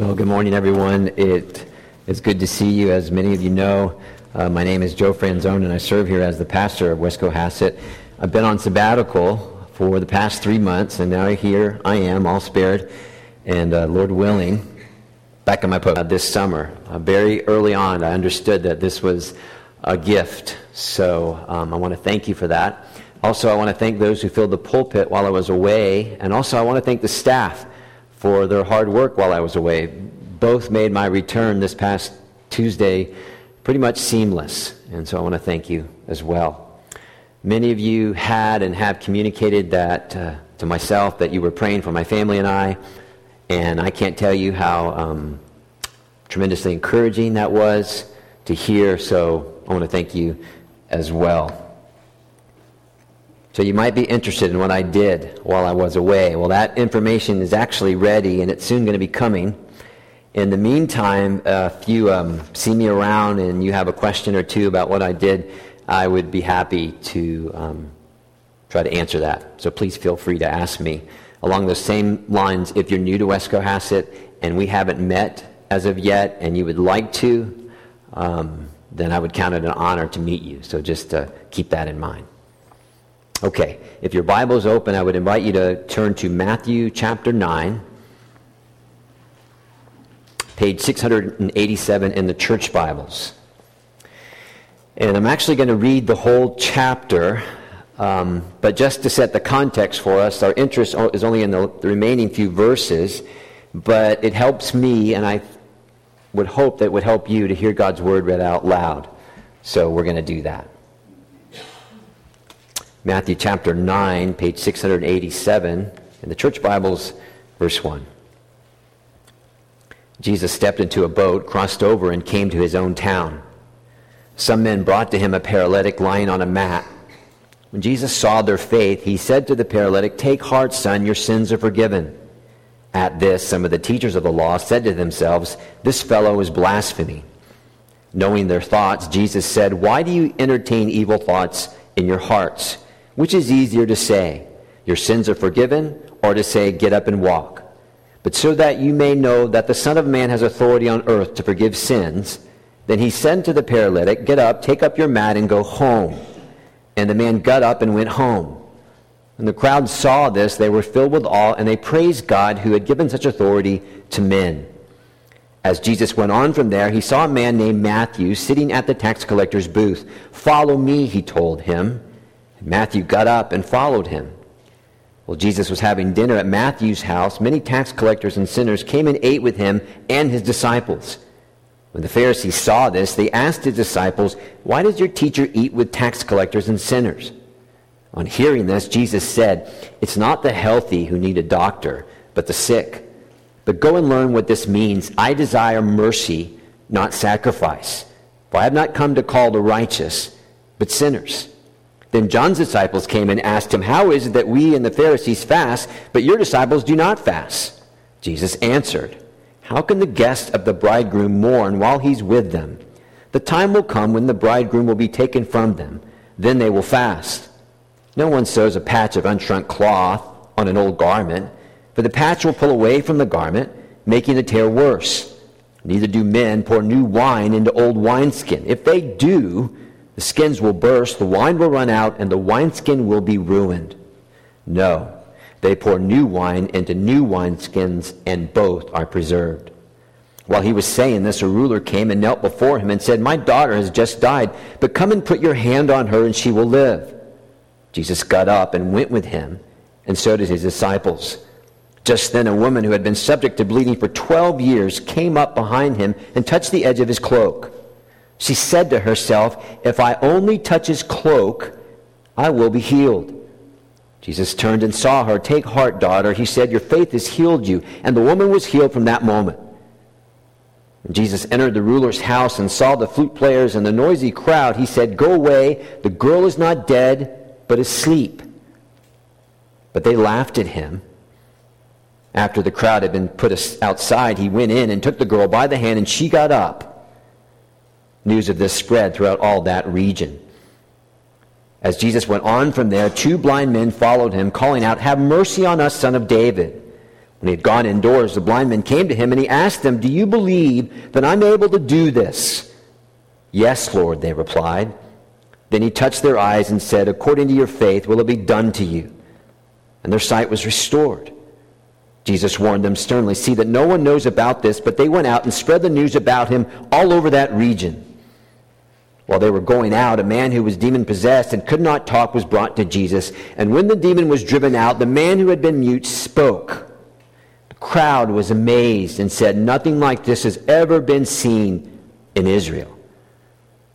Well, good morning, everyone. It is good to see you. As many of you know, uh, my name is Joe Franzone, and I serve here as the pastor of West Cohasset. I've been on sabbatical for the past three months, and now here I am, all spared, and uh, Lord willing, back in my post uh, this summer. Uh, very early on, I understood that this was a gift, so um, I want to thank you for that. Also, I want to thank those who filled the pulpit while I was away, and also I want to thank the staff for their hard work while I was away. Both made my return this past Tuesday pretty much seamless, and so I want to thank you as well. Many of you had and have communicated that uh, to myself that you were praying for my family and I, and I can't tell you how um, tremendously encouraging that was to hear, so I want to thank you as well. So you might be interested in what I did while I was away. Well, that information is actually ready and it's soon going to be coming. In the meantime, if you um, see me around and you have a question or two about what I did, I would be happy to um, try to answer that. So please feel free to ask me. Along those same lines, if you're new to West Cohasset and we haven't met as of yet and you would like to, um, then I would count it an honor to meet you. So just uh, keep that in mind. Okay, if your Bible's open, I would invite you to turn to Matthew chapter 9, page 687 in the Church Bibles. And I'm actually going to read the whole chapter, um, but just to set the context for us, our interest is only in the, the remaining few verses, but it helps me, and I would hope that it would help you to hear God's word read out loud. So we're going to do that. Matthew chapter 9, page 687, in the Church Bibles, verse 1. Jesus stepped into a boat, crossed over, and came to his own town. Some men brought to him a paralytic lying on a mat. When Jesus saw their faith, he said to the paralytic, Take heart, son, your sins are forgiven. At this, some of the teachers of the law said to themselves, This fellow is blaspheming. Knowing their thoughts, Jesus said, Why do you entertain evil thoughts in your hearts? Which is easier to say, Your sins are forgiven, or to say, Get up and walk? But so that you may know that the Son of Man has authority on earth to forgive sins, then he said to the paralytic, Get up, take up your mat, and go home. And the man got up and went home. When the crowd saw this, they were filled with awe, and they praised God who had given such authority to men. As Jesus went on from there, he saw a man named Matthew sitting at the tax collector's booth. Follow me, he told him. Matthew got up and followed him. While Jesus was having dinner at Matthew's house, many tax collectors and sinners came and ate with him and his disciples. When the Pharisees saw this, they asked his disciples, Why does your teacher eat with tax collectors and sinners? On hearing this, Jesus said, It's not the healthy who need a doctor, but the sick. But go and learn what this means. I desire mercy, not sacrifice. For I have not come to call the righteous, but sinners. Then John's disciples came and asked him, How is it that we and the Pharisees fast, but your disciples do not fast? Jesus answered, How can the guest of the bridegroom mourn while he's with them? The time will come when the bridegroom will be taken from them. Then they will fast. No one sews a patch of unshrunk cloth on an old garment, for the patch will pull away from the garment, making the tear worse. Neither do men pour new wine into old wineskin. If they do, the skins will burst, the wine will run out, and the wineskin will be ruined. No, they pour new wine into new wineskins, and both are preserved. While he was saying this, a ruler came and knelt before him and said, My daughter has just died, but come and put your hand on her, and she will live. Jesus got up and went with him, and so did his disciples. Just then, a woman who had been subject to bleeding for 12 years came up behind him and touched the edge of his cloak. She said to herself, If I only touch his cloak, I will be healed. Jesus turned and saw her. Take heart, daughter. He said, Your faith has healed you. And the woman was healed from that moment. When Jesus entered the ruler's house and saw the flute players and the noisy crowd, he said, Go away. The girl is not dead, but asleep. But they laughed at him. After the crowd had been put outside, he went in and took the girl by the hand, and she got up. News of this spread throughout all that region. As Jesus went on from there, two blind men followed him, calling out, Have mercy on us, son of David. When he had gone indoors, the blind men came to him, and he asked them, Do you believe that I'm able to do this? Yes, Lord, they replied. Then he touched their eyes and said, According to your faith will it be done to you. And their sight was restored. Jesus warned them sternly, See that no one knows about this, but they went out and spread the news about him all over that region. While they were going out, a man who was demon possessed and could not talk was brought to Jesus. And when the demon was driven out, the man who had been mute spoke The crowd was amazed and said, Nothing like this has ever been seen in Israel.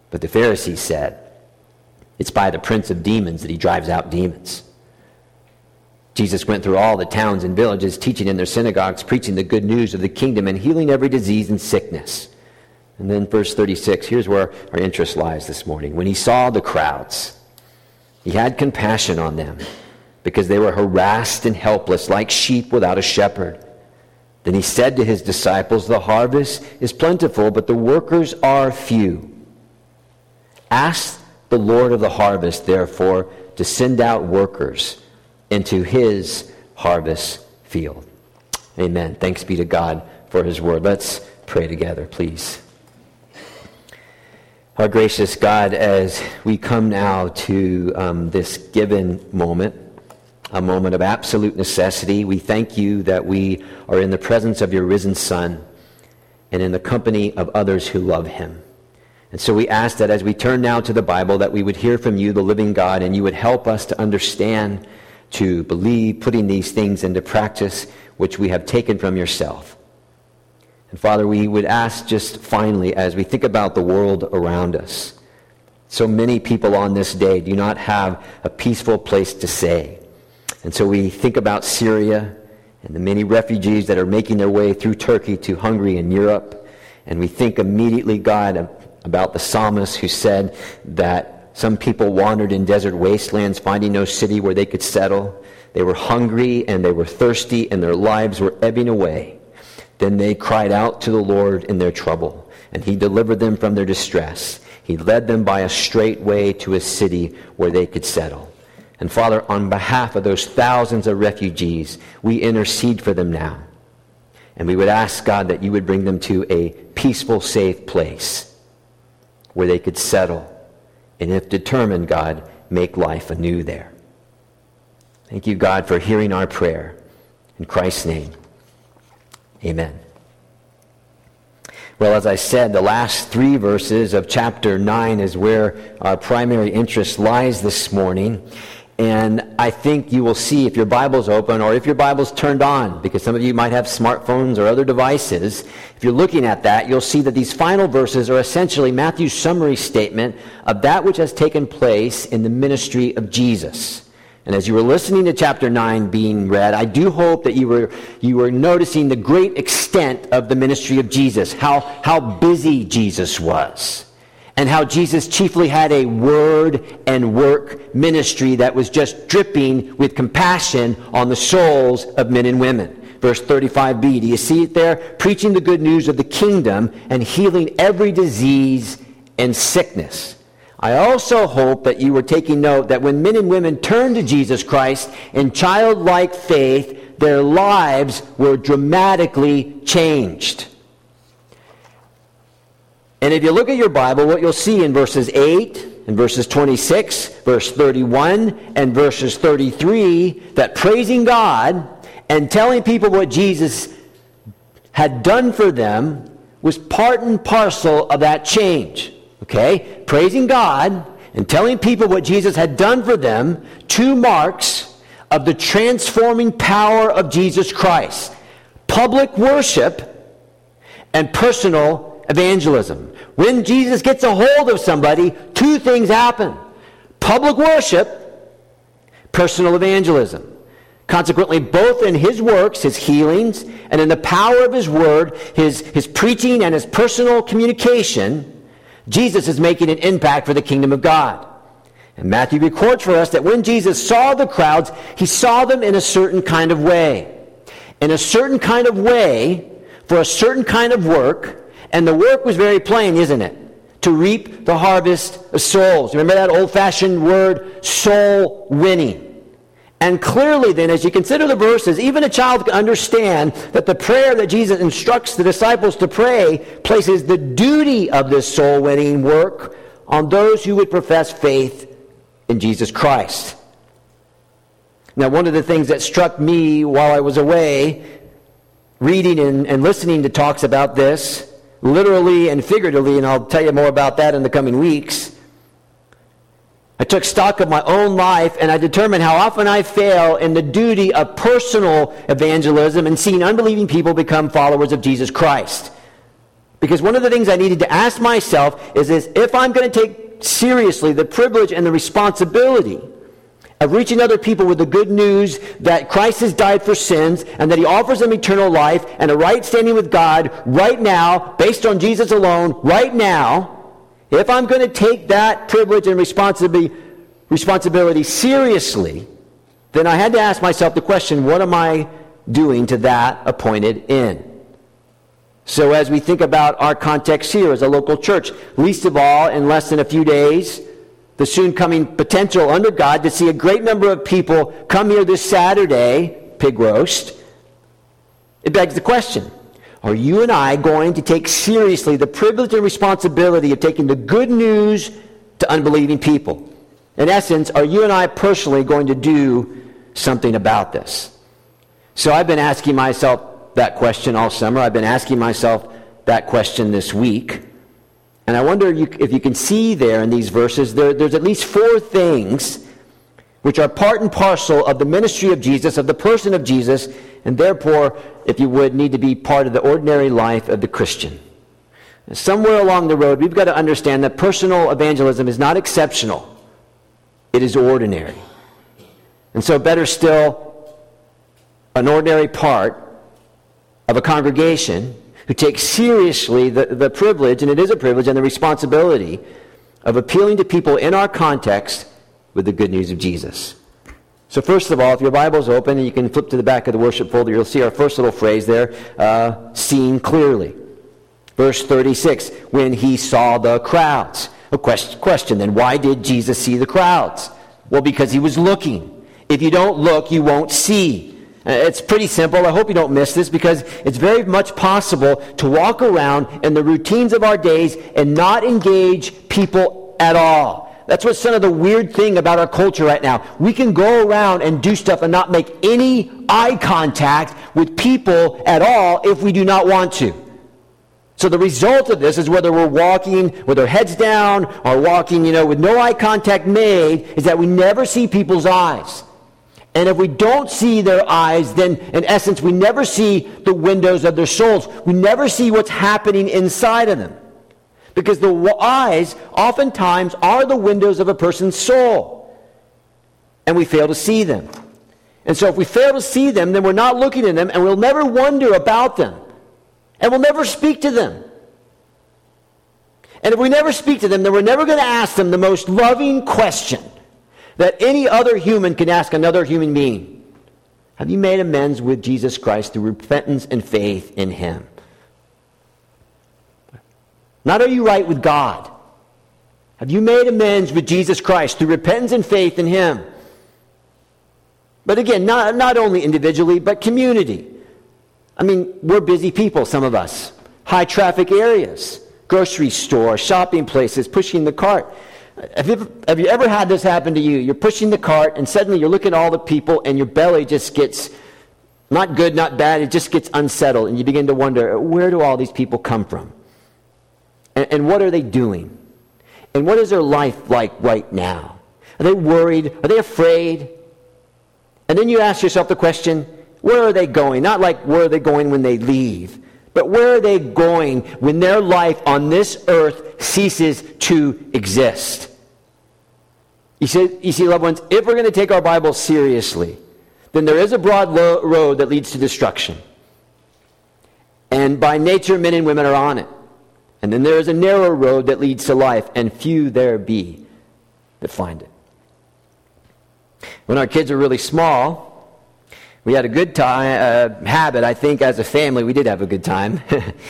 But the Pharisees said, It's by the prince of demons that he drives out demons. Jesus went through all the towns and villages, teaching in their synagogues, preaching the good news of the kingdom, and healing every disease and sickness. And then, verse 36, here's where our interest lies this morning. When he saw the crowds, he had compassion on them because they were harassed and helpless like sheep without a shepherd. Then he said to his disciples, The harvest is plentiful, but the workers are few. Ask the Lord of the harvest, therefore, to send out workers into his harvest field. Amen. Thanks be to God for his word. Let's pray together, please. Our gracious God, as we come now to um, this given moment, a moment of absolute necessity. We thank you that we are in the presence of your risen Son and in the company of others who love him. And so we ask that as we turn now to the Bible, that we would hear from you, the living God, and you would help us to understand, to believe, putting these things into practice, which we have taken from yourself. And Father, we would ask just finally, as we think about the world around us, so many people on this day do not have a peaceful place to stay. And so we think about Syria and the many refugees that are making their way through Turkey to Hungary and Europe. And we think immediately, God, about the psalmist who said that some people wandered in desert wastelands, finding no city where they could settle. They were hungry and they were thirsty, and their lives were ebbing away. Then they cried out to the Lord in their trouble, and he delivered them from their distress. He led them by a straight way to a city where they could settle. And Father, on behalf of those thousands of refugees, we intercede for them now. And we would ask, God, that you would bring them to a peaceful, safe place where they could settle. And if determined, God, make life anew there. Thank you, God, for hearing our prayer. In Christ's name, amen. Well, as I said, the last three verses of chapter 9 is where our primary interest lies this morning. And I think you will see if your Bible's open or if your Bible's turned on, because some of you might have smartphones or other devices. If you're looking at that, you'll see that these final verses are essentially Matthew's summary statement of that which has taken place in the ministry of Jesus. And as you were listening to chapter 9 being read, I do hope that you were, you were noticing the great extent of the ministry of Jesus, how, how busy Jesus was and how Jesus chiefly had a word and work ministry that was just dripping with compassion on the souls of men and women. Verse 35b, do you see it there? Preaching the good news of the kingdom and healing every disease and sickness. I also hope that you were taking note that when men and women turned to Jesus Christ in childlike faith, their lives were dramatically changed. And if you look at your Bible, what you'll see in verses 8 and verses 26, verse 31, and verses 33, that praising God and telling people what Jesus had done for them was part and parcel of that change. Okay? Praising God and telling people what Jesus had done for them, two marks of the transforming power of Jesus Christ public worship and personal evangelism. When Jesus gets a hold of somebody, two things happen public worship, personal evangelism. Consequently, both in his works, his healings, and in the power of his word, his, his preaching, and his personal communication, Jesus is making an impact for the kingdom of God. And Matthew records for us that when Jesus saw the crowds, he saw them in a certain kind of way. In a certain kind of way, for a certain kind of work, and the work was very plain, isn't it? To reap the harvest of souls. Remember that old fashioned word, soul winning. And clearly, then, as you consider the verses, even a child can understand that the prayer that Jesus instructs the disciples to pray places the duty of this soul winning work on those who would profess faith in Jesus Christ. Now, one of the things that struck me while I was away, reading and, and listening to talks about this, literally and figuratively, and I'll tell you more about that in the coming weeks I took stock of my own life and I determined how often I fail in the duty of personal evangelism and seeing unbelieving people become followers of Jesus Christ. Because one of the things I needed to ask myself is this, if I'm going to take seriously the privilege and the responsibility of reaching other people with the good news that Christ has died for sins and that he offers them eternal life and a right standing with God right now, based on Jesus alone, right now, if I'm going to take that privilege and responsibility, responsibility seriously, then I had to ask myself the question what am I doing to that appointed end? So, as we think about our context here as a local church, least of all, in less than a few days, the soon coming potential under God to see a great number of people come here this Saturday, pig roast, it begs the question are you and I going to take seriously the privilege and responsibility of taking the good news to unbelieving people? In essence, are you and I personally going to do something about this? So I've been asking myself that question all summer. I've been asking myself that question this week. And I wonder if you, can see there in these verses, there, there's at least four things which are part and parcel of the ministry of Jesus, of the person of Jesus, and therefore, if you would, need to be part of the ordinary life of the Christian. Somewhere along the road, we've got to understand that personal evangelism is not exceptional, it is ordinary. And so, better still, an ordinary part of a congregation who takes seriously the, the privilege, and it is a privilege, and the responsibility of appealing to people in our context with the good news of Jesus. So, first of all, if your Bible's open and you can flip to the back of the worship folder, you'll see our first little phrase there uh, seen clearly. Verse 36 when he saw the crowds. A question, question then, why did Jesus see the crowds? Well, because he was looking. If you don't look, you won't see. Uh, it's pretty simple. I hope you don't miss this because it's very much possible to walk around in the routines of our days and not engage people at all. That's what's some of the weird thing about our culture right now. We can go around and do stuff and not make any eye contact with people at all if we do not want to. So the result of this is whether we're walking with our heads down or walking, you know, with no eye contact made, is that we never see people's eyes. And if we don't see their eyes, then in essence, we never see the windows of their souls. We never see what's happening inside of them. Because the eyes oftentimes are the windows of a person's soul. And we fail to see them. And so if we fail to see them, then we're not looking in them and we'll never wonder about them. And we'll never speak to them. And if we never speak to them, then we're never going to ask them the most loving question that any other human can ask another human being. Have you made amends with Jesus Christ through repentance and faith in him? Not are you right with God? Have you made amends with Jesus Christ through repentance and faith in Him? But again, not, not only individually, but community. I mean, we're busy people, some of us. High traffic areas, grocery store, shopping places, pushing the cart. Have you, have you ever had this happen to you? You're pushing the cart, and suddenly you're looking at all the people, and your belly just gets not good, not bad, it just gets unsettled, and you begin to wonder where do all these people come from? And, and what are they doing? And what is their life like right now? Are they worried? Are they afraid? And then you ask yourself the question, where are they going? Not like where are they going when they leave, but where are they going when their life on this earth ceases to exist? You see, you see loved ones, if we're going to take our Bible seriously, then there is a broad lo- road that leads to destruction. And by nature, men and women are on it. And then there is a narrow road that leads to life, and few there be that find it. When our kids were really small, we had a good time, uh, habit, I think, as a family. We did have a good time.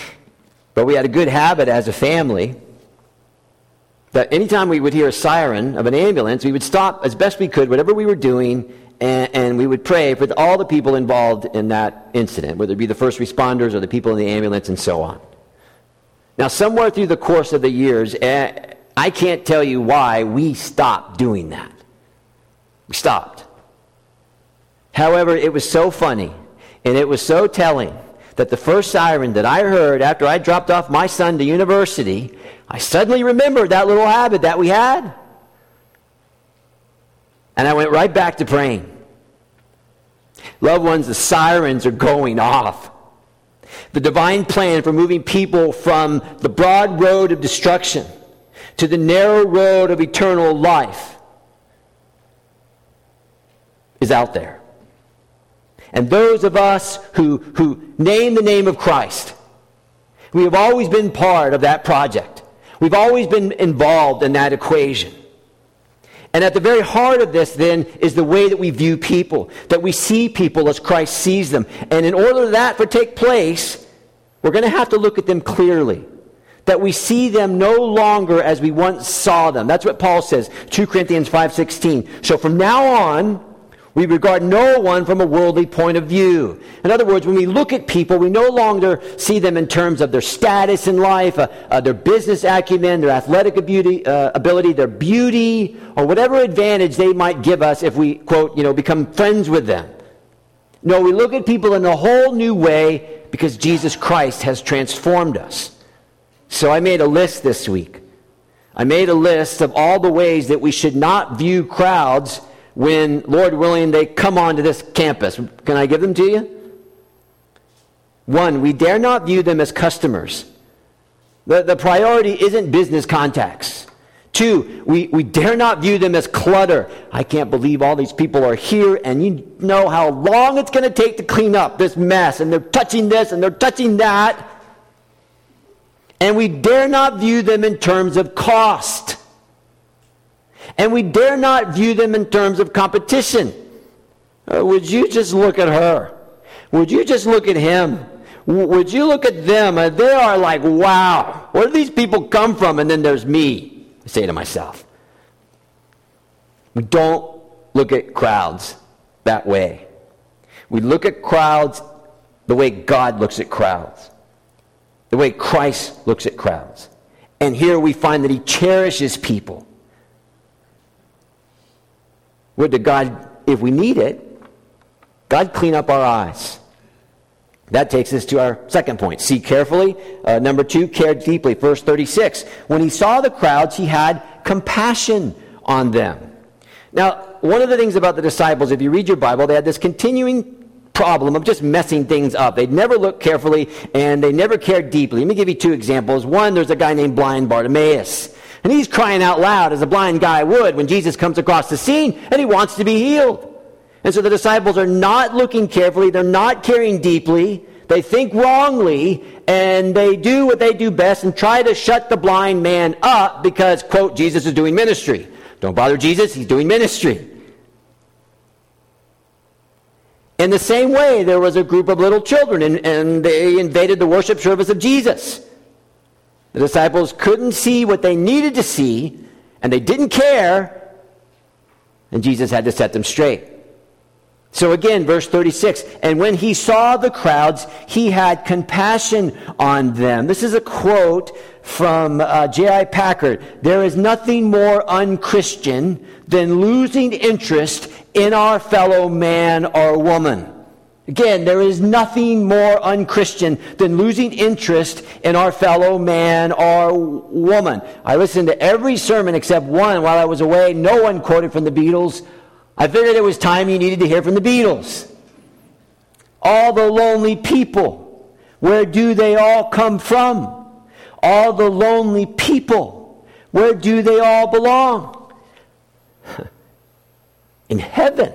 but we had a good habit as a family that anytime we would hear a siren of an ambulance, we would stop as best we could, whatever we were doing, and, and, we would pray for all the people involved in that incident, whether it be the first responders or the people in the ambulance and so on. Now, somewhere through the course of the years, eh, I can't tell you why we stopped doing that. We stopped. However, it was so funny and it was so telling that the first siren that I heard after I dropped off my son to university, I suddenly remembered that little habit that we had. And I went right back to praying. Loved ones, the sirens are going off. The divine plan for moving people from the broad road of destruction to the narrow road of eternal life is out there. And those of us who, who name the name of Christ, we have always been part of that project. We've always been involved in that equation. And at the very heart of this, then, is the way that we view people, that we see people as Christ sees them. And in order that to take place, we're going to have to look at them clearly. That we see them no longer as we once saw them. That's what Paul says, 2 Corinthians 5.16. So from now on, we regard no one from a worldly point of view. In other words, when we look at people, we no longer see them in terms of their status in life, uh, uh, their business acumen, their athletic ability, uh, ability, their beauty, or whatever advantage they might give us if we, quote, you know, become friends with them. No, we look at people in a whole new way because Jesus Christ has transformed us. So I made a list this week. I made a list of all the ways that we should not view crowds when, Lord willing, they come onto this campus. Can I give them to you? One, we dare not view them as customers. The, the priority isn't business contacts. Two, we, we dare not view them as clutter. I can't believe all these people are here, and you know how long it's going to take to clean up this mess, and they're touching this and they're touching that. And we dare not view them in terms of cost. And we dare not view them in terms of competition. Uh, would you just look at her? Would you just look at him? Would you look at them? Uh, they are like, wow, where do these people come from? And then there's me, say to myself. We don't look at crowds that way. We look at crowds the way God looks at crowds, the way Christ looks at crowds. And here we find that he cherishes people. Would to God, if we need it, God clean up our eyes. That takes us to our second point. See carefully. Uh, number two, care deeply. Verse 36. When he saw the crowds, he had compassion on them. Now, one of the things about the disciples, if you read your Bible, they had this continuing problem of just messing things up. They'd never look carefully and they never cared deeply. Let me give you two examples. One, there's a guy named blind Bartimaeus. And he's crying out loud as a blind guy would when Jesus comes across the scene and he wants to be healed. And so the disciples are not looking carefully, they're not caring deeply, they think wrongly, and they do what they do best and try to shut the blind man up because, quote, Jesus is doing ministry. Don't bother Jesus, he's doing ministry. In the same way, there was a group of little children and, and they invaded the worship service of Jesus. The disciples couldn't see what they needed to see, and they didn't care, and Jesus had to set them straight. So again, verse 36, and when he saw the crowds, he had compassion on them. This is a quote from uh, J.I. Packer. There is nothing more unchristian than losing interest in our fellow man or woman. Again, there is nothing more unchristian than losing interest in our fellow man or woman. I listened to every sermon except one while I was away. No one quoted from the Beatles. I figured it was time you needed to hear from the Beatles. All the lonely people, where do they all come from? All the lonely people, where do they all belong? In heaven.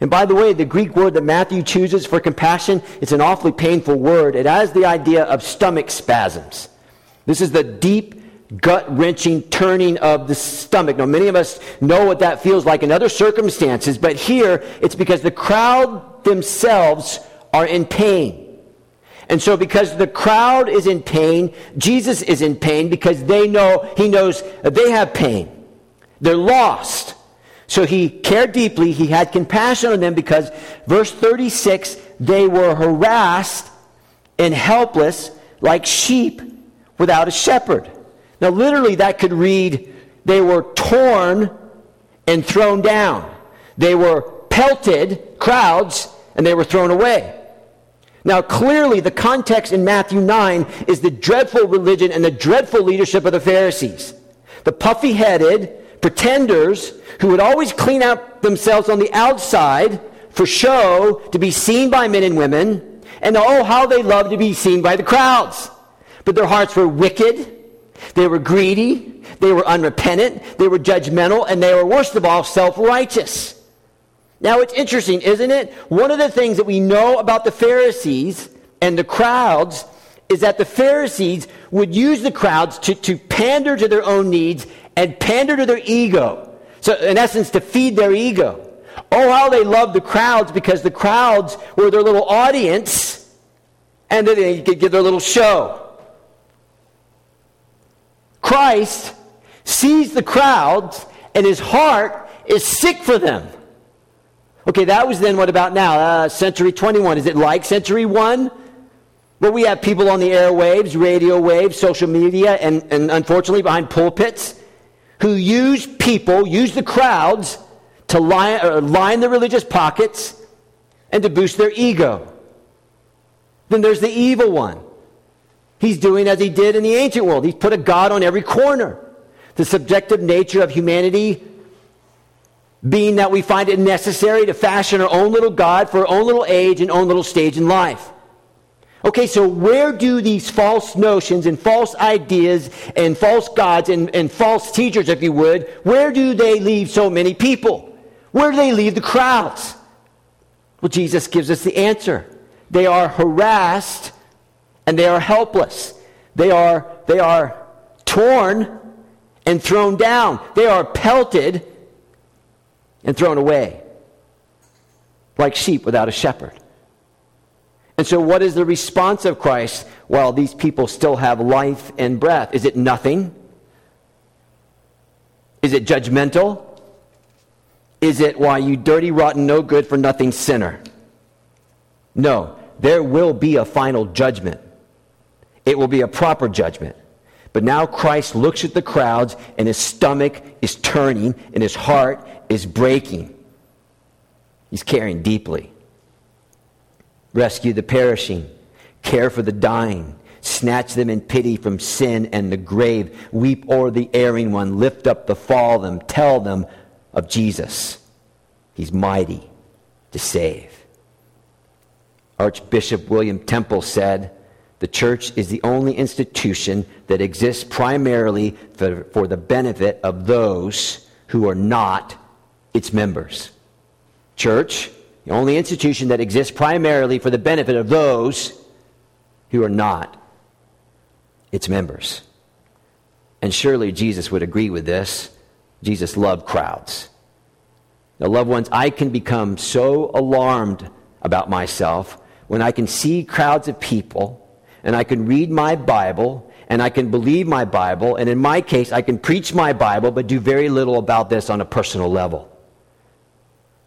And by the way, the Greek word that Matthew chooses for compassion, it's an awfully painful word. It has the idea of stomach spasms. This is the deep, gut wrenching turning of the stomach. Now, many of us know what that feels like in other circumstances, but here it's because the crowd themselves are in pain. And so because the crowd is in pain, Jesus is in pain because they know, he knows they have pain. They're lost. So he cared deeply. He had compassion on them because, verse 36, they were harassed and helpless like sheep without a shepherd. Now, literally, that could read, they were torn and thrown down. They were pelted, crowds, and they were thrown away. Now, clearly, the context in Matthew 9 is the dreadful religion and the dreadful leadership of the Pharisees. The puffy headed pretenders who would always clean up themselves on the outside for show to be seen by men and women, and oh, how they loved to be seen by the crowds. But their hearts were wicked, they were greedy, they were unrepentant, they were judgmental, and they were, worst of all, self righteous. Now, it's interesting, isn't it? One of the things that we know about the Pharisees and the crowds is that the Pharisees would use the crowds to, to pander to their own needs and pander to their ego. So, in essence, to feed their ego. Oh, how they loved the crowds because the crowds were their little audience and they could give their little show. Christ sees the crowds and his heart is sick for them. Okay, that was then what about now? Uh, century 21. Is it like century 1? Where we have people on the airwaves, radio waves, social media, and, and unfortunately behind pulpits who use people, use the crowds to line, uh, line the religious pockets and to boost their ego. Then there's the evil one. He's doing as he did in the ancient world. He's put a God on every corner. The subjective nature of humanity being that we find it necessary to fashion our own little God for our own little age and own little stage in life. Okay, so where do these false notions and false ideas and false gods and, and false teachers, if you would, where do they leave so many people? Where do they leave the crowds? Well, Jesus gives us the answer. They are harassed and they are helpless. They are, they are torn and thrown down. They are pelted and thrown away like sheep without a shepherd. And so, what is the response of Christ while these people still have life and breath? Is it nothing? Is it judgmental? Is it, why, you dirty, rotten, no good for nothing sinner? No, there will be a final judgment. It will be a proper judgment. But now Christ looks at the crowds and his stomach is turning and his heart is breaking. He's caring deeply. Rescue the perishing, care for the dying, snatch them in pity from sin and the grave, weep o'er the erring one, lift up the fallen, tell them of Jesus. He's mighty to save. Archbishop William Temple said, the church is the only institution that exists primarily for, for the benefit of those who are not its members. Church, the only institution that exists primarily for the benefit of those who are not its members. And surely Jesus would agree with this. Jesus loved crowds. Now, loved ones, I can become so alarmed about myself when I can see crowds of people and I can read my Bible and I can believe my Bible, and in my case, I can preach my Bible, but do very little about this on a personal level.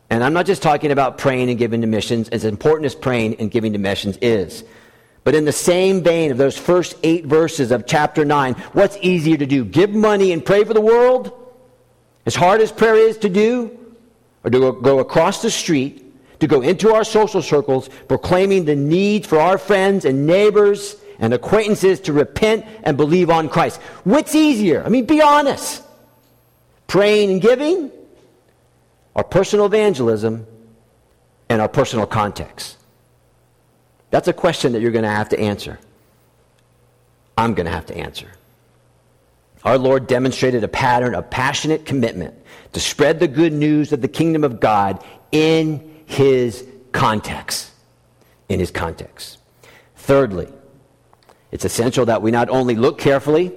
And I'm not just talking about praying and giving to missions, as important as praying and giving to missions is. But in the same vein of those first eight verses of chapter 9, what's easier to do? Give money and pray for the world? As hard as prayer is to do? Or to go across the street to go into our social circles proclaiming the need for our friends and neighbors and acquaintances to repent and believe on Christ. What's easier? I mean, be honest. Praying and giving, our personal evangelism, and our personal context. That's a question that you're going to have to answer. I'm going to have to answer. Our Lord demonstrated a pattern of passionate commitment to spread the good news of the kingdom of God in his context. In his context. Thirdly, it's essential that we not only look carefully,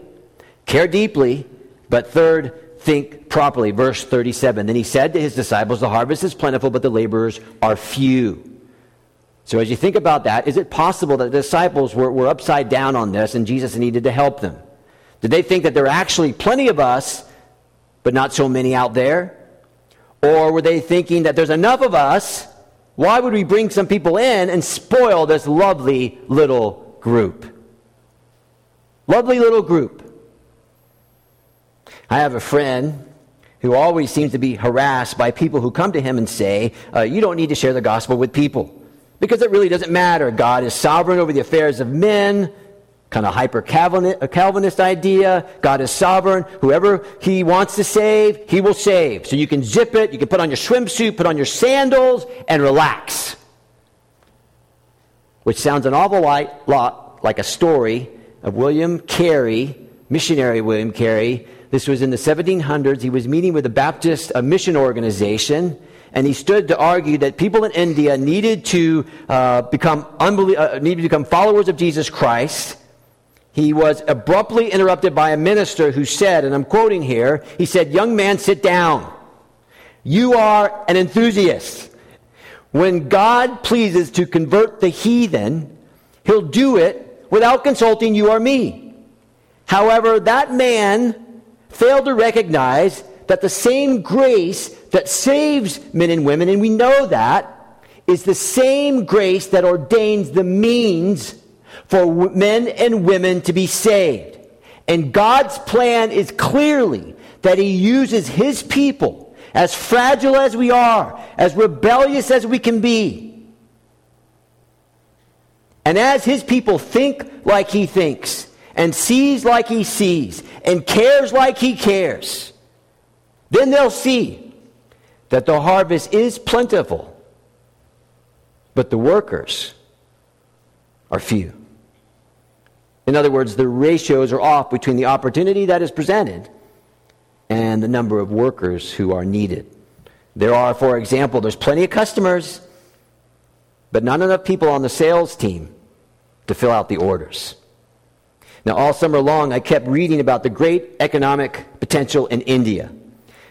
care deeply, but third, think properly. Verse 37 Then he said to his disciples, The harvest is plentiful, but the laborers are few. So, as you think about that, is it possible that the disciples were, were upside down on this and Jesus needed to help them? Did they think that there are actually plenty of us, but not so many out there? Or were they thinking that there's enough of us? Why would we bring some people in and spoil this lovely little group? Lovely little group. I have a friend who always seems to be harassed by people who come to him and say, uh, You don't need to share the gospel with people because it really doesn't matter. God is sovereign over the affairs of men. Kind of hyper Calvinist idea. God is sovereign. Whoever he wants to save, he will save. So you can zip it, you can put on your swimsuit, put on your sandals, and relax. Which sounds an awful lot like a story of William Carey, missionary William Carey, this was in the 1700s. He was meeting with a Baptist a mission organization, and he stood to argue that people in India needed to uh, become unbelie- uh, needed to become followers of Jesus Christ. He was abruptly interrupted by a minister who said, and I'm quoting here, he said, Young man, sit down. You are an enthusiast. When God pleases to convert the heathen, he'll do it without consulting you or me. However, that man failed to recognize that the same grace that saves men and women, and we know that, is the same grace that ordains the means for men and women to be saved. And God's plan is clearly that He uses His people, as fragile as we are, as rebellious as we can be. And as His people think like He thinks, and sees like he sees and cares like he cares, then they'll see that the harvest is plentiful, but the workers are few. In other words, the ratios are off between the opportunity that is presented and the number of workers who are needed. There are, for example, there's plenty of customers, but not enough people on the sales team to fill out the orders. Now, all summer long, I kept reading about the great economic potential in India.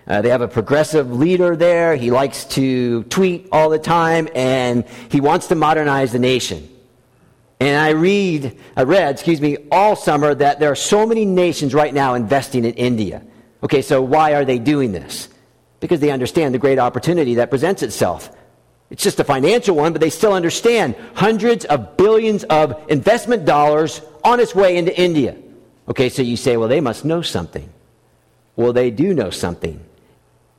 Uh, they have a progressive leader there. He likes to tweet all the time, and he wants to modernize the nation. And I read, I read, excuse me, all summer that there are so many nations right now investing in India. Okay, so why are they doing this? Because they understand the great opportunity that presents itself. It's just a financial one, but they still understand hundreds of billions of investment dollars on its way into India. Okay, so you say, well, they must know something. Well, they do know something.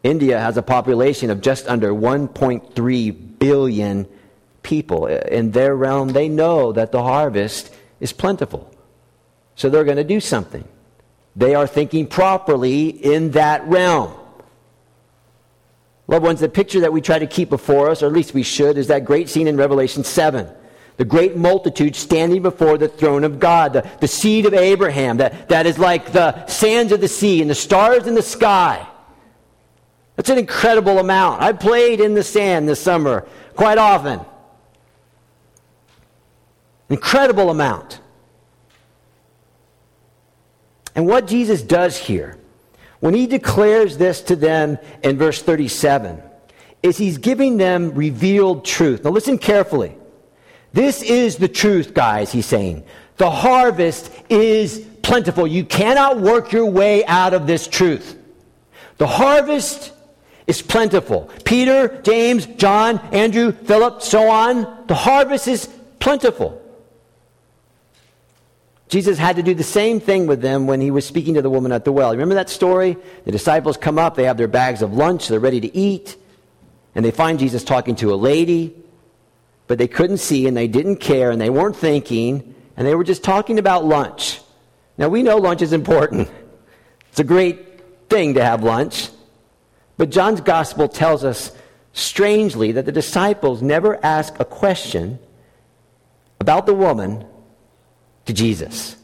India has a population of just under 1.3 billion people. In their realm, they know that the harvest is plentiful. So they're going to do something. They are thinking properly in that realm. Loved ones, the picture that we try to keep before us, or at least we should, is that great scene in Revelation 7 the great multitude standing before the throne of God, the, the seed of Abraham, that, that is like the sands of the sea and the stars in the sky. That's an incredible amount. I played in the sand this summer quite often. Incredible amount. And what Jesus does here, when he declares this to them in verse 37, is he's giving them revealed truth. Now listen carefully. This is the truth, guys, he's saying. The harvest is plentiful. You cannot work your way out of this truth. The harvest is plentiful. Peter, James, John, Andrew, Philip, so on. The harvest is plentiful. Jesus had to do the same thing with them when he was speaking to the woman at the well. Remember that story? The disciples come up, they have their bags of lunch, they're ready to eat, and they find Jesus talking to a lady but they couldn't see and they didn't care and they weren't thinking and they were just talking about lunch. Now, we know lunch is important. It's a great thing to have lunch. But John's gospel tells us strangely that the disciples never ask a question about the woman to Jesus.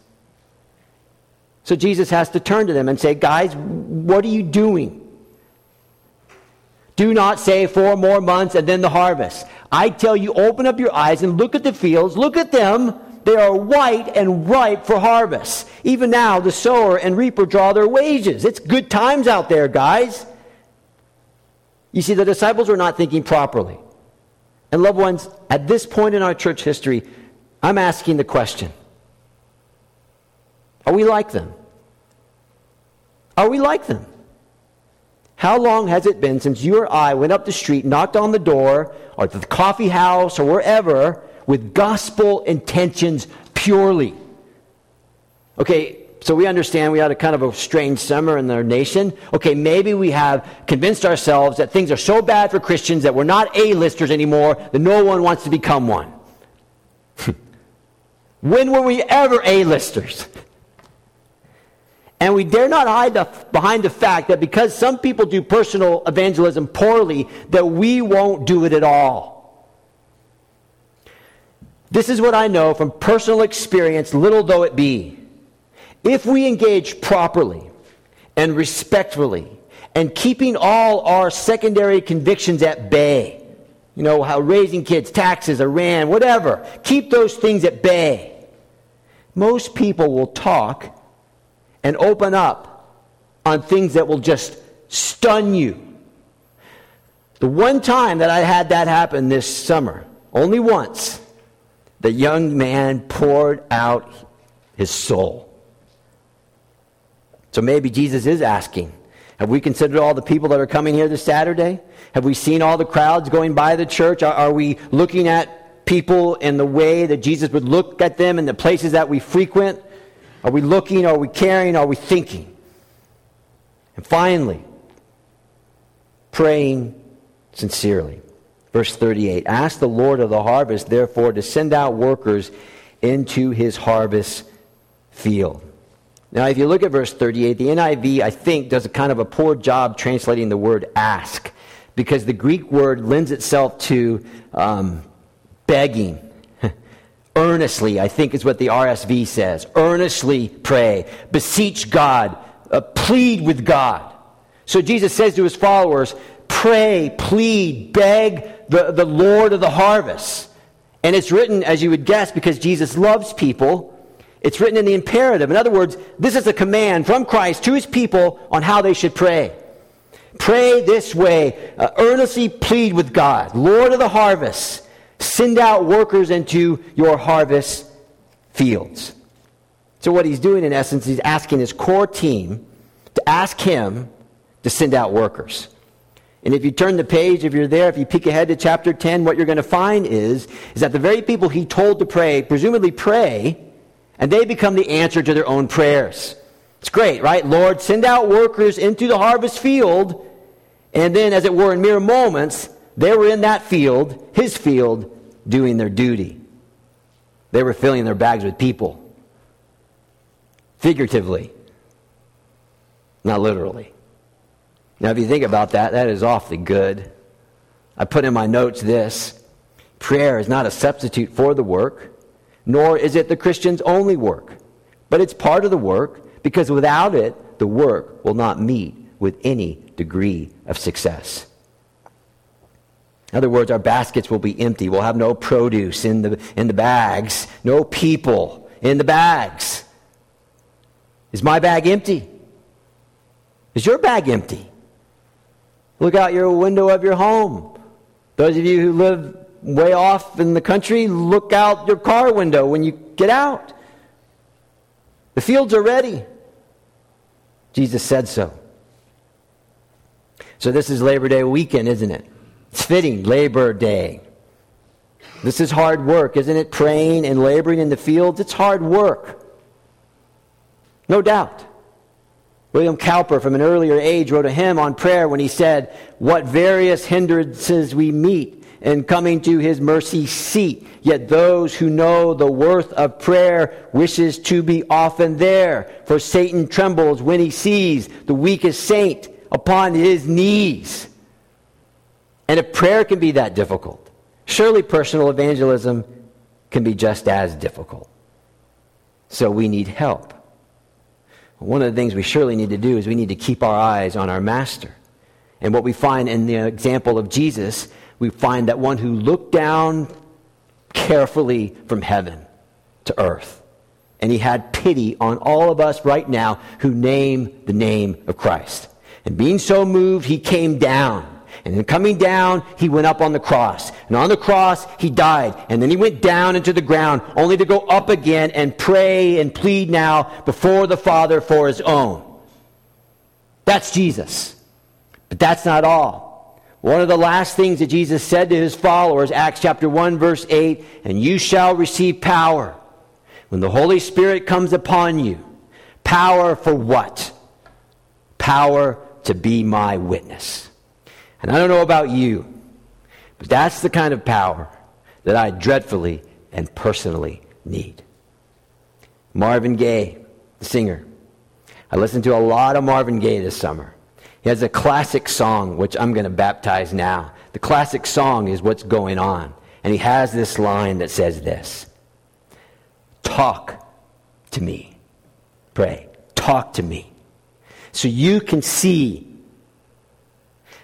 So Jesus has to turn to them and say, Guys, what are you doing? Do not say four more months and then the harvest. I tell you, open up your eyes and look at the fields. Look at them. They are white and ripe for harvest. Even now, the sower and reaper draw their wages. It's good times out there, guys. You see, the disciples were not thinking properly. And loved ones, at this point in our church history, I'm asking the question Are we like them? Are we like them? How long has it been since you or I went up the street, knocked on the door, or the coffee house, or wherever, with gospel intentions purely? Okay, so we understand we had a kind of a strange summer in our nation. Okay, maybe we have convinced ourselves that things are so bad for Christians that we're not A-listers anymore, that no one wants to become one. when were we ever A-listers? And we dare not hide the, behind the fact that because some people do personal evangelism poorly, that we won't do it at all. This is what I know from personal experience, little though it be. If we engage properly and respectfully and keeping all our secondary convictions at bay, you know, how raising kids, taxes, Iran, whatever, keep those things at bay. Most people will talk and open up on things that will just stun you. The one time that I had that happen this summer, only once, the young man poured out his soul. So maybe Jesus is asking Have we considered all the people that are coming here this Saturday? Have we seen all the crowds going by the church? Are, are we looking at people in the way that Jesus would look at them in the places that we frequent? Are we looking? Are we caring? Are we thinking? And finally, praying sincerely. Verse 38 Ask the Lord of the harvest, therefore, to send out workers into his harvest field. Now, if you look at verse 38, the NIV, I think, does a kind of a poor job translating the word ask because the Greek word lends itself to um, begging. Earnestly, I think is what the RSV says. Earnestly pray. Beseech God. Uh, plead with God. So Jesus says to his followers, pray, plead, beg the, the Lord of the harvest. And it's written, as you would guess, because Jesus loves people it's written in the imperative. In other words, this is a command from Christ to his people on how they should pray. Pray this way. Uh, earnestly plead with God, Lord of the harvest, send out workers into your harvest fields. So, what he's doing in essence, he's asking his core team to ask him to send out workers. And if you turn the page, if you're there, if you peek ahead to chapter 10, what you're going to find is, is that the very people he told to pray, presumably pray, and they become the answer to their own prayers. It's great, right? Lord, send out workers into the harvest field. And then, as it were, in mere moments, they were in that field, his field, doing their duty. They were filling their bags with people. Figuratively, not literally. Now, if you think about that, that is awfully good. I put in my notes this prayer is not a substitute for the work nor is it the Christian's only work. But it's part of the work because without it, the work will not meet with any degree of success. In other words, our baskets will be empty. We'll have no produce in the, in the bags, no people in the bags. Is my bag empty? Is your bag empty? Look out your window of your home. Those of you who live way off in the country, look out your car window when you get out. The fields are ready. Jesus said so. So, this is Labor Day weekend, isn't it? It's fitting, Labor Day. This is hard work, isn't it? Praying and laboring in the fields, it's hard work. No doubt. William Cowper, from an earlier age, wrote a hymn on prayer when he said, What various hindrances we meet and coming to his mercy seat. Yet those who know the worth of prayer wishes to be often there. For Satan trembles when he sees the weakest saint upon his knees. And if prayer can be that difficult, surely personal evangelism can be just as difficult. So we need help. One of the things we surely need to do is we need to keep our eyes on our master. And what we find in the example of Jesus we find that one who looked down carefully from heaven to earth. And he had pity on all of us right now who name the name of Christ. And being so moved, he came down And then coming down, he went up on the cross. And on the cross, he died. And then he went down into the ground, only to go up again and pray and plead now before the Father for his own. That's Jesus. But that's not all. One of the last things that Jesus said to his followers, Acts chapter 1, verse 8, and you shall receive power when the Holy Spirit comes upon you. Power for what? Power to be my witness. And I don't know about you, but that's the kind of power that I dreadfully and personally need. Marvin Gaye, the singer. I listened to a lot of Marvin Gaye this summer. He has a classic song, which I'm going to baptize now. The classic song is What's Going On. And he has this line that says this Talk to me. Pray. Talk to me. So you can see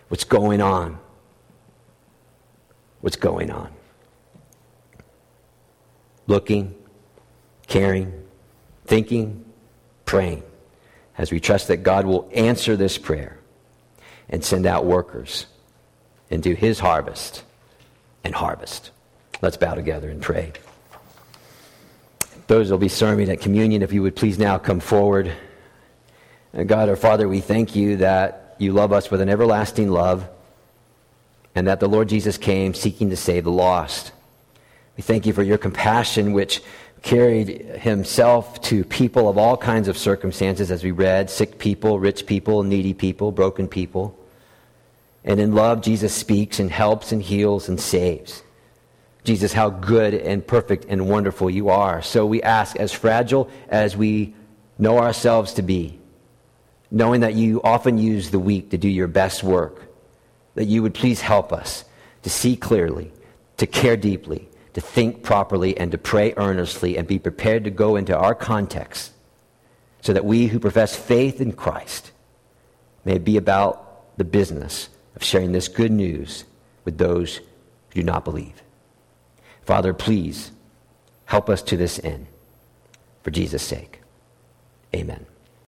what's going on. What's going on. Looking, caring, thinking, praying, as we trust that God will answer this prayer and send out workers into his harvest and harvest. Let's bow together and pray. Those will be serving at communion, if you would please now come forward. And God, our Father, we thank you you love us with an everlasting love and that the Lord Jesus came seeking to save the lost. We thank you for your compassion, which carried himself to people of all kinds of circumstances, as we read sick people, rich people, needy people, broken people. And in love, Jesus speaks and helps and heals and saves. Jesus, how good and perfect and wonderful you are. So we ask, as fragile as we know ourselves to be, knowing that you often use the weak to do your best work, that you would please help us to see clearly, to care deeply, to think properly, and to pray earnestly, and be prepared to go into our context so that we who profess faith in Christ may be about the business of sharing this good news with those who do not believe. Father, please help us to this end. For Jesus' sake. Amen.